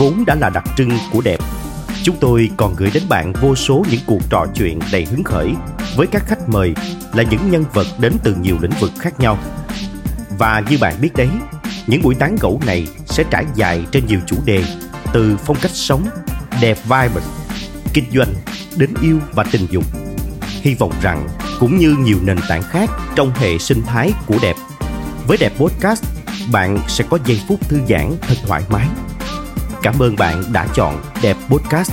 vốn đã là đặc trưng của đẹp. Chúng tôi còn gửi đến bạn vô số những cuộc trò chuyện đầy hứng khởi với các khách mời là những nhân vật đến từ nhiều lĩnh vực khác nhau. Và như bạn biết đấy, những buổi tán gẫu này sẽ trải dài trên nhiều chủ đề, từ phong cách sống, đẹp vibe kinh doanh, đến yêu và tình dục. Hy vọng rằng cũng như nhiều nền tảng khác trong hệ sinh thái của đẹp, với đẹp podcast, bạn sẽ có giây phút thư giãn thật thoải mái. Cảm ơn bạn đã chọn Đẹp Podcast.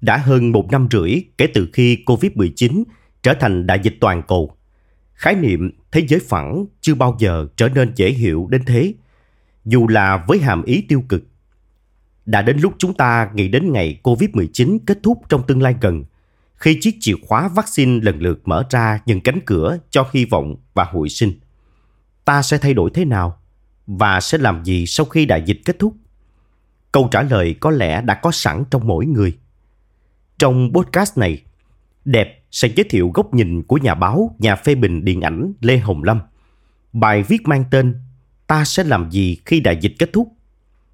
Đã hơn một năm rưỡi kể từ khi Covid-19 trở thành đại dịch toàn cầu, khái niệm thế giới phẳng chưa bao giờ trở nên dễ hiểu đến thế, dù là với hàm ý tiêu cực đã đến lúc chúng ta nghĩ đến ngày COVID-19 kết thúc trong tương lai gần, khi chiếc chìa khóa vaccine lần lượt mở ra những cánh cửa cho hy vọng và hồi sinh. Ta sẽ thay đổi thế nào? Và sẽ làm gì sau khi đại dịch kết thúc? Câu trả lời có lẽ đã có sẵn trong mỗi người. Trong podcast này, Đẹp sẽ giới thiệu góc nhìn của nhà báo, nhà phê bình điện ảnh Lê Hồng Lâm. Bài viết mang tên Ta sẽ làm gì khi đại dịch kết thúc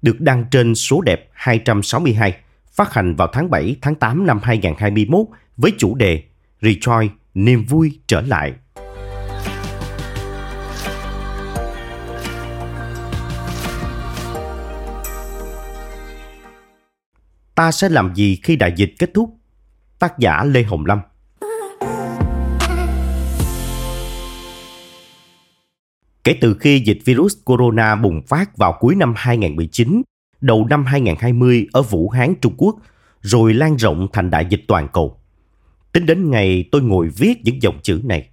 được đăng trên số đẹp 262, phát hành vào tháng 7 tháng 8 năm 2021 với chủ đề Rejoice, niềm vui trở lại. Ta sẽ làm gì khi đại dịch kết thúc? Tác giả Lê Hồng Lâm Kể từ khi dịch virus corona bùng phát vào cuối năm 2019, đầu năm 2020 ở Vũ Hán, Trung Quốc, rồi lan rộng thành đại dịch toàn cầu. Tính đến ngày tôi ngồi viết những dòng chữ này,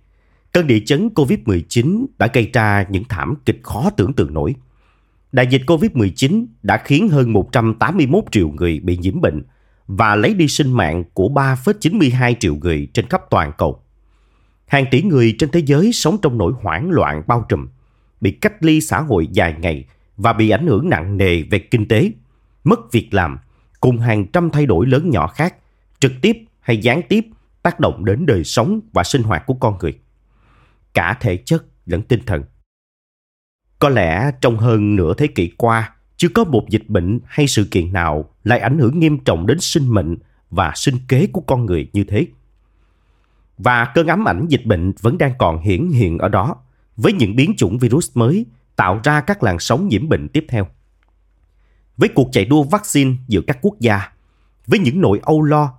cơn địa chấn COVID-19 đã gây ra những thảm kịch khó tưởng tượng nổi. Đại dịch COVID-19 đã khiến hơn 181 triệu người bị nhiễm bệnh và lấy đi sinh mạng của 3,92 triệu người trên khắp toàn cầu. Hàng tỷ người trên thế giới sống trong nỗi hoảng loạn bao trùm – bị cách ly xã hội dài ngày và bị ảnh hưởng nặng nề về kinh tế, mất việc làm, cùng hàng trăm thay đổi lớn nhỏ khác, trực tiếp hay gián tiếp tác động đến đời sống và sinh hoạt của con người. Cả thể chất lẫn tinh thần. Có lẽ trong hơn nửa thế kỷ qua, chưa có một dịch bệnh hay sự kiện nào lại ảnh hưởng nghiêm trọng đến sinh mệnh và sinh kế của con người như thế. Và cơn ám ảnh dịch bệnh vẫn đang còn hiển hiện ở đó với những biến chủng virus mới tạo ra các làn sóng nhiễm bệnh tiếp theo. Với cuộc chạy đua vaccine giữa các quốc gia, với những nỗi âu lo,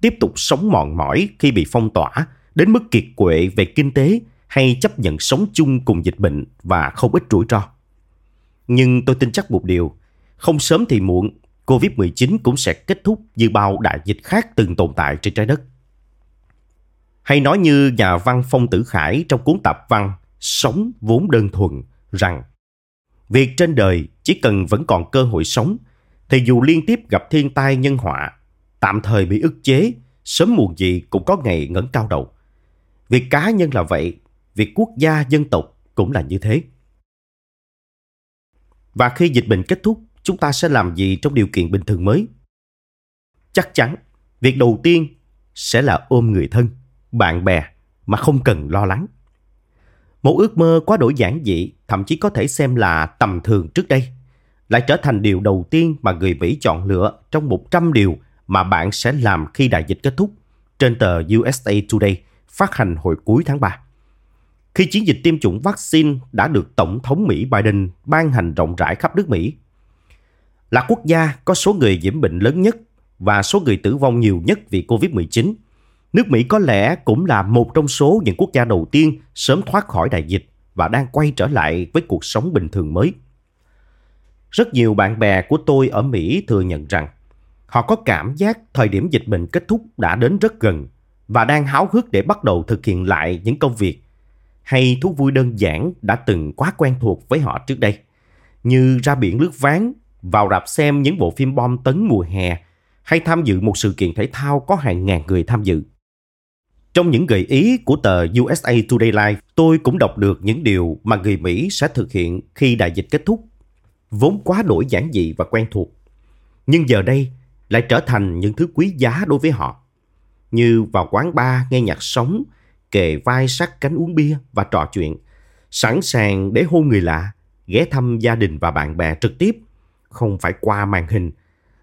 tiếp tục sống mòn mỏi khi bị phong tỏa đến mức kiệt quệ về kinh tế hay chấp nhận sống chung cùng dịch bệnh và không ít rủi ro. Nhưng tôi tin chắc một điều, không sớm thì muộn, COVID-19 cũng sẽ kết thúc như bao đại dịch khác từng tồn tại trên trái đất. Hay nói như nhà văn Phong Tử Khải trong cuốn tập văn sống vốn đơn thuần rằng, việc trên đời chỉ cần vẫn còn cơ hội sống, thì dù liên tiếp gặp thiên tai nhân họa, tạm thời bị ức chế, sớm muộn gì cũng có ngày ngẩng cao đầu. Việc cá nhân là vậy, việc quốc gia, dân tộc cũng là như thế. Và khi dịch bệnh kết thúc, chúng ta sẽ làm gì trong điều kiện bình thường mới? Chắc chắn, việc đầu tiên sẽ là ôm người thân, bạn bè mà không cần lo lắng một ước mơ quá đổi giản dị, thậm chí có thể xem là tầm thường trước đây, lại trở thành điều đầu tiên mà người Mỹ chọn lựa trong 100 điều mà bạn sẽ làm khi đại dịch kết thúc trên tờ USA Today phát hành hồi cuối tháng 3. Khi chiến dịch tiêm chủng vaccine đã được Tổng thống Mỹ Biden ban hành rộng rãi khắp nước Mỹ, là quốc gia có số người nhiễm bệnh lớn nhất và số người tử vong nhiều nhất vì COVID-19 – Nước Mỹ có lẽ cũng là một trong số những quốc gia đầu tiên sớm thoát khỏi đại dịch và đang quay trở lại với cuộc sống bình thường mới. Rất nhiều bạn bè của tôi ở Mỹ thừa nhận rằng Họ có cảm giác thời điểm dịch bệnh kết thúc đã đến rất gần và đang háo hức để bắt đầu thực hiện lại những công việc hay thú vui đơn giản đã từng quá quen thuộc với họ trước đây. Như ra biển lướt ván, vào rạp xem những bộ phim bom tấn mùa hè hay tham dự một sự kiện thể thao có hàng ngàn người tham dự. Trong những gợi ý của tờ USA Today Live, tôi cũng đọc được những điều mà người Mỹ sẽ thực hiện khi đại dịch kết thúc. Vốn quá đổi giản dị và quen thuộc. Nhưng giờ đây lại trở thành những thứ quý giá đối với họ. Như vào quán bar nghe nhạc sống, kề vai sát cánh uống bia và trò chuyện, sẵn sàng để hôn người lạ, ghé thăm gia đình và bạn bè trực tiếp, không phải qua màn hình,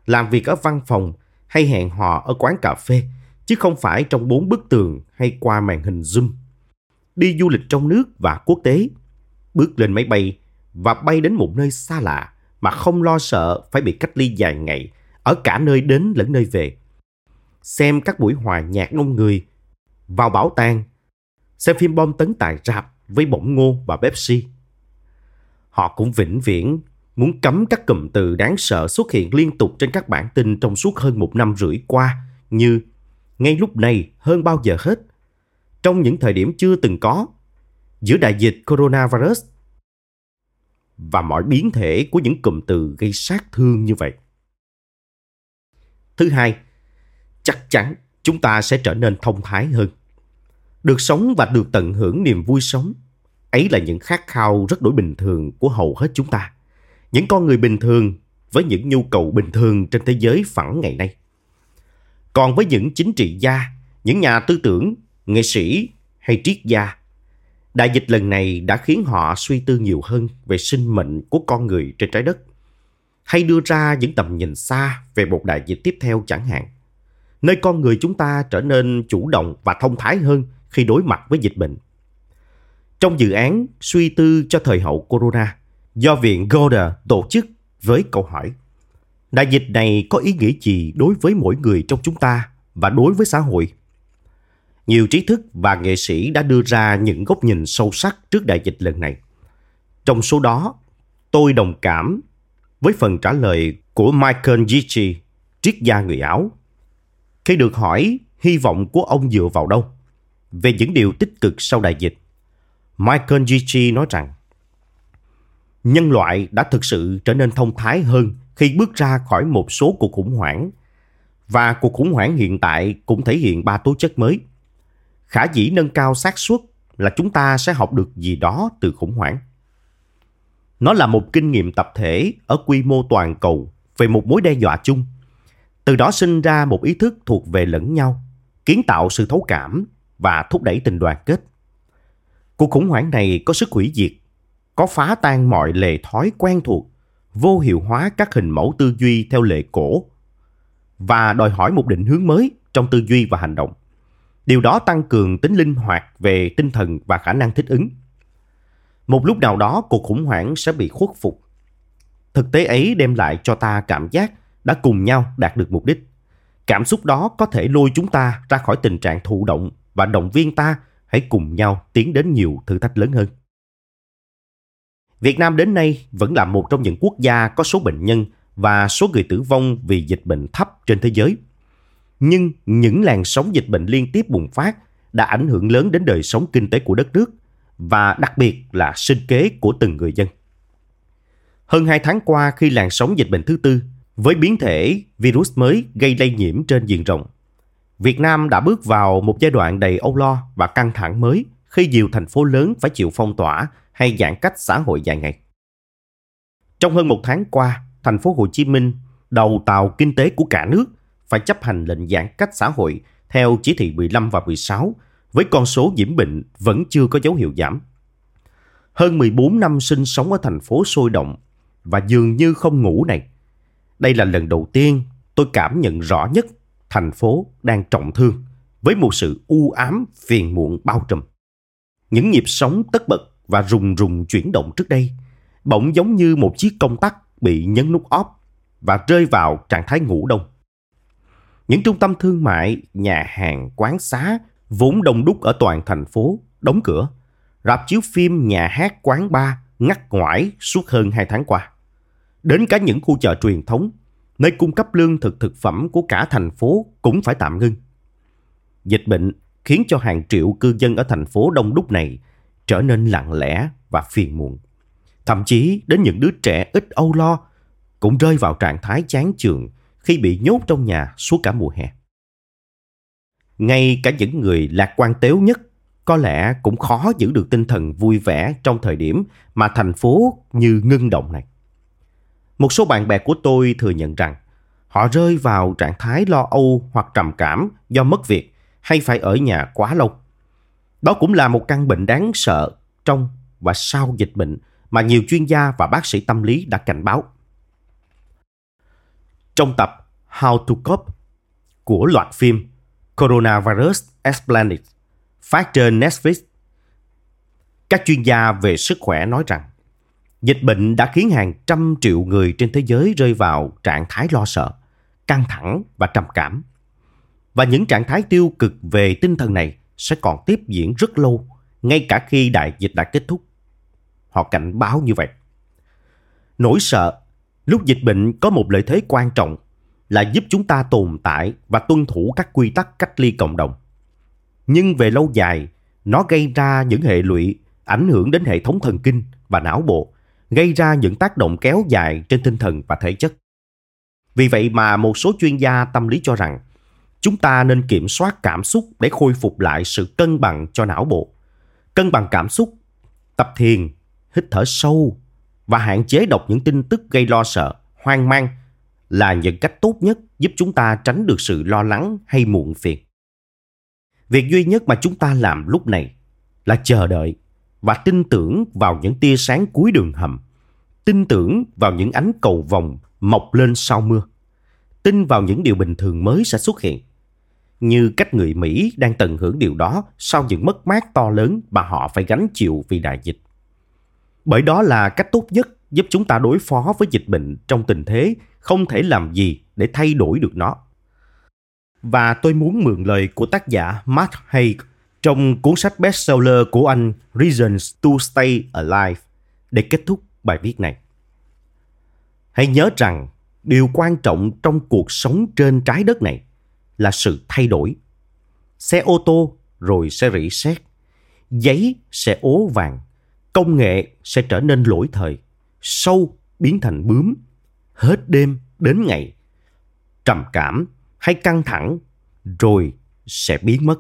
làm việc ở văn phòng hay hẹn hò ở quán cà phê, chứ không phải trong bốn bức tường hay qua màn hình Zoom. Đi du lịch trong nước và quốc tế, bước lên máy bay và bay đến một nơi xa lạ mà không lo sợ phải bị cách ly dài ngày ở cả nơi đến lẫn nơi về. Xem các buổi hòa nhạc đông người, vào bảo tàng, xem phim bom tấn tại rạp với bổng ngô và Pepsi. Họ cũng vĩnh viễn muốn cấm các cụm từ đáng sợ xuất hiện liên tục trên các bản tin trong suốt hơn một năm rưỡi qua như ngay lúc này hơn bao giờ hết, trong những thời điểm chưa từng có, giữa đại dịch coronavirus và mọi biến thể của những cụm từ gây sát thương như vậy. Thứ hai, chắc chắn chúng ta sẽ trở nên thông thái hơn. Được sống và được tận hưởng niềm vui sống, ấy là những khát khao rất đổi bình thường của hầu hết chúng ta. Những con người bình thường với những nhu cầu bình thường trên thế giới phẳng ngày nay. Còn với những chính trị gia, những nhà tư tưởng, nghệ sĩ hay triết gia, đại dịch lần này đã khiến họ suy tư nhiều hơn về sinh mệnh của con người trên trái đất hay đưa ra những tầm nhìn xa về một đại dịch tiếp theo chẳng hạn, nơi con người chúng ta trở nên chủ động và thông thái hơn khi đối mặt với dịch bệnh. Trong dự án suy tư cho thời hậu corona do Viện Goda tổ chức với câu hỏi Đại dịch này có ý nghĩa gì đối với mỗi người trong chúng ta và đối với xã hội? Nhiều trí thức và nghệ sĩ đã đưa ra những góc nhìn sâu sắc trước đại dịch lần này. Trong số đó, tôi đồng cảm với phần trả lời của Michael Gichi, triết gia người Áo. Khi được hỏi hy vọng của ông dựa vào đâu về những điều tích cực sau đại dịch, Michael Gichi nói rằng nhân loại đã thực sự trở nên thông thái hơn khi bước ra khỏi một số cuộc khủng hoảng và cuộc khủng hoảng hiện tại cũng thể hiện ba tố chất mới. Khả dĩ nâng cao xác suất là chúng ta sẽ học được gì đó từ khủng hoảng. Nó là một kinh nghiệm tập thể ở quy mô toàn cầu về một mối đe dọa chung. Từ đó sinh ra một ý thức thuộc về lẫn nhau, kiến tạo sự thấu cảm và thúc đẩy tình đoàn kết. Cuộc khủng hoảng này có sức hủy diệt, có phá tan mọi lề thói quen thuộc, vô hiệu hóa các hình mẫu tư duy theo lệ cổ và đòi hỏi một định hướng mới trong tư duy và hành động. Điều đó tăng cường tính linh hoạt về tinh thần và khả năng thích ứng. Một lúc nào đó cuộc khủng hoảng sẽ bị khuất phục. Thực tế ấy đem lại cho ta cảm giác đã cùng nhau đạt được mục đích. Cảm xúc đó có thể lôi chúng ta ra khỏi tình trạng thụ động và động viên ta hãy cùng nhau tiến đến nhiều thử thách lớn hơn. Việt Nam đến nay vẫn là một trong những quốc gia có số bệnh nhân và số người tử vong vì dịch bệnh thấp trên thế giới. Nhưng những làn sóng dịch bệnh liên tiếp bùng phát đã ảnh hưởng lớn đến đời sống kinh tế của đất nước và đặc biệt là sinh kế của từng người dân. Hơn 2 tháng qua khi làn sóng dịch bệnh thứ tư với biến thể virus mới gây lây nhiễm trên diện rộng, Việt Nam đã bước vào một giai đoạn đầy âu lo và căng thẳng mới khi nhiều thành phố lớn phải chịu phong tỏa hay giãn cách xã hội dài ngày. Trong hơn một tháng qua, thành phố Hồ Chí Minh, đầu tàu kinh tế của cả nước, phải chấp hành lệnh giãn cách xã hội theo chỉ thị 15 và 16 với con số nhiễm bệnh vẫn chưa có dấu hiệu giảm. Hơn 14 năm sinh sống ở thành phố sôi động và dường như không ngủ này. Đây là lần đầu tiên tôi cảm nhận rõ nhất thành phố đang trọng thương với một sự u ám phiền muộn bao trùm. Những nhịp sống tất bật và rùng rùng chuyển động trước đây bỗng giống như một chiếc công tắc bị nhấn nút off và rơi vào trạng thái ngủ đông. Những trung tâm thương mại, nhà hàng, quán xá vốn đông đúc ở toàn thành phố, đóng cửa. Rạp chiếu phim, nhà hát, quán bar ngắt ngoải suốt hơn 2 tháng qua. Đến cả những khu chợ truyền thống, nơi cung cấp lương thực thực phẩm của cả thành phố cũng phải tạm ngưng. Dịch bệnh khiến cho hàng triệu cư dân ở thành phố đông đúc này trở nên lặng lẽ và phiền muộn. Thậm chí đến những đứa trẻ ít âu lo cũng rơi vào trạng thái chán chường khi bị nhốt trong nhà suốt cả mùa hè. Ngay cả những người lạc quan tếu nhất có lẽ cũng khó giữ được tinh thần vui vẻ trong thời điểm mà thành phố như ngưng động này. Một số bạn bè của tôi thừa nhận rằng họ rơi vào trạng thái lo âu hoặc trầm cảm do mất việc hay phải ở nhà quá lâu. Đó cũng là một căn bệnh đáng sợ trong và sau dịch bệnh mà nhiều chuyên gia và bác sĩ tâm lý đã cảnh báo. Trong tập How to Cope của loạt phim Coronavirus Explained phát trên Netflix, các chuyên gia về sức khỏe nói rằng dịch bệnh đã khiến hàng trăm triệu người trên thế giới rơi vào trạng thái lo sợ, căng thẳng và trầm cảm. Và những trạng thái tiêu cực về tinh thần này sẽ còn tiếp diễn rất lâu, ngay cả khi đại dịch đã kết thúc. Họ cảnh báo như vậy. Nỗi sợ lúc dịch bệnh có một lợi thế quan trọng là giúp chúng ta tồn tại và tuân thủ các quy tắc cách ly cộng đồng. Nhưng về lâu dài, nó gây ra những hệ lụy ảnh hưởng đến hệ thống thần kinh và não bộ, gây ra những tác động kéo dài trên tinh thần và thể chất. Vì vậy mà một số chuyên gia tâm lý cho rằng chúng ta nên kiểm soát cảm xúc để khôi phục lại sự cân bằng cho não bộ. Cân bằng cảm xúc, tập thiền, hít thở sâu và hạn chế đọc những tin tức gây lo sợ, hoang mang là những cách tốt nhất giúp chúng ta tránh được sự lo lắng hay muộn phiền. Việc duy nhất mà chúng ta làm lúc này là chờ đợi và tin tưởng vào những tia sáng cuối đường hầm, tin tưởng vào những ánh cầu vồng mọc lên sau mưa, tin vào những điều bình thường mới sẽ xuất hiện. Như cách người Mỹ đang tận hưởng điều đó sau những mất mát to lớn mà họ phải gánh chịu vì đại dịch. Bởi đó là cách tốt nhất giúp chúng ta đối phó với dịch bệnh trong tình thế không thể làm gì để thay đổi được nó. Và tôi muốn mượn lời của tác giả Matt Haig trong cuốn sách bestseller của anh, Reasons to Stay Alive, để kết thúc bài viết này. Hãy nhớ rằng điều quan trọng trong cuộc sống trên trái đất này là sự thay đổi. Xe ô tô rồi sẽ rỉ sét, giấy sẽ ố vàng, công nghệ sẽ trở nên lỗi thời, sâu biến thành bướm, hết đêm đến ngày, trầm cảm hay căng thẳng rồi sẽ biến mất.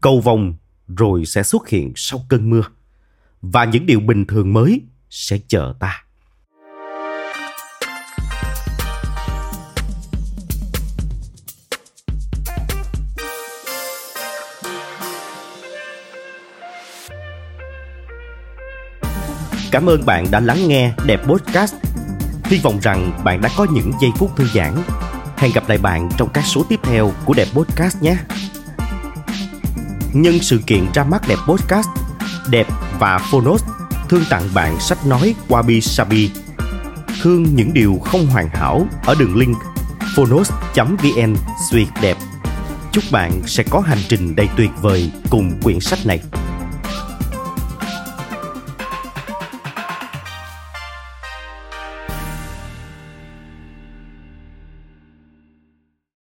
Cầu vồng rồi sẽ xuất hiện sau cơn mưa và những điều bình thường mới sẽ chờ ta. Cảm ơn bạn đã lắng nghe Đẹp Podcast. Hy vọng rằng bạn đã có những giây phút thư giãn. Hẹn gặp lại bạn trong các số tiếp theo của Đẹp Podcast nhé. Nhân sự kiện ra mắt Đẹp Podcast, Đẹp và Phonos thương tặng bạn sách nói Wabi Sabi. Thương những điều không hoàn hảo ở đường link phonos.vn suyệt đẹp. Chúc bạn sẽ có hành trình đầy tuyệt vời cùng quyển sách này.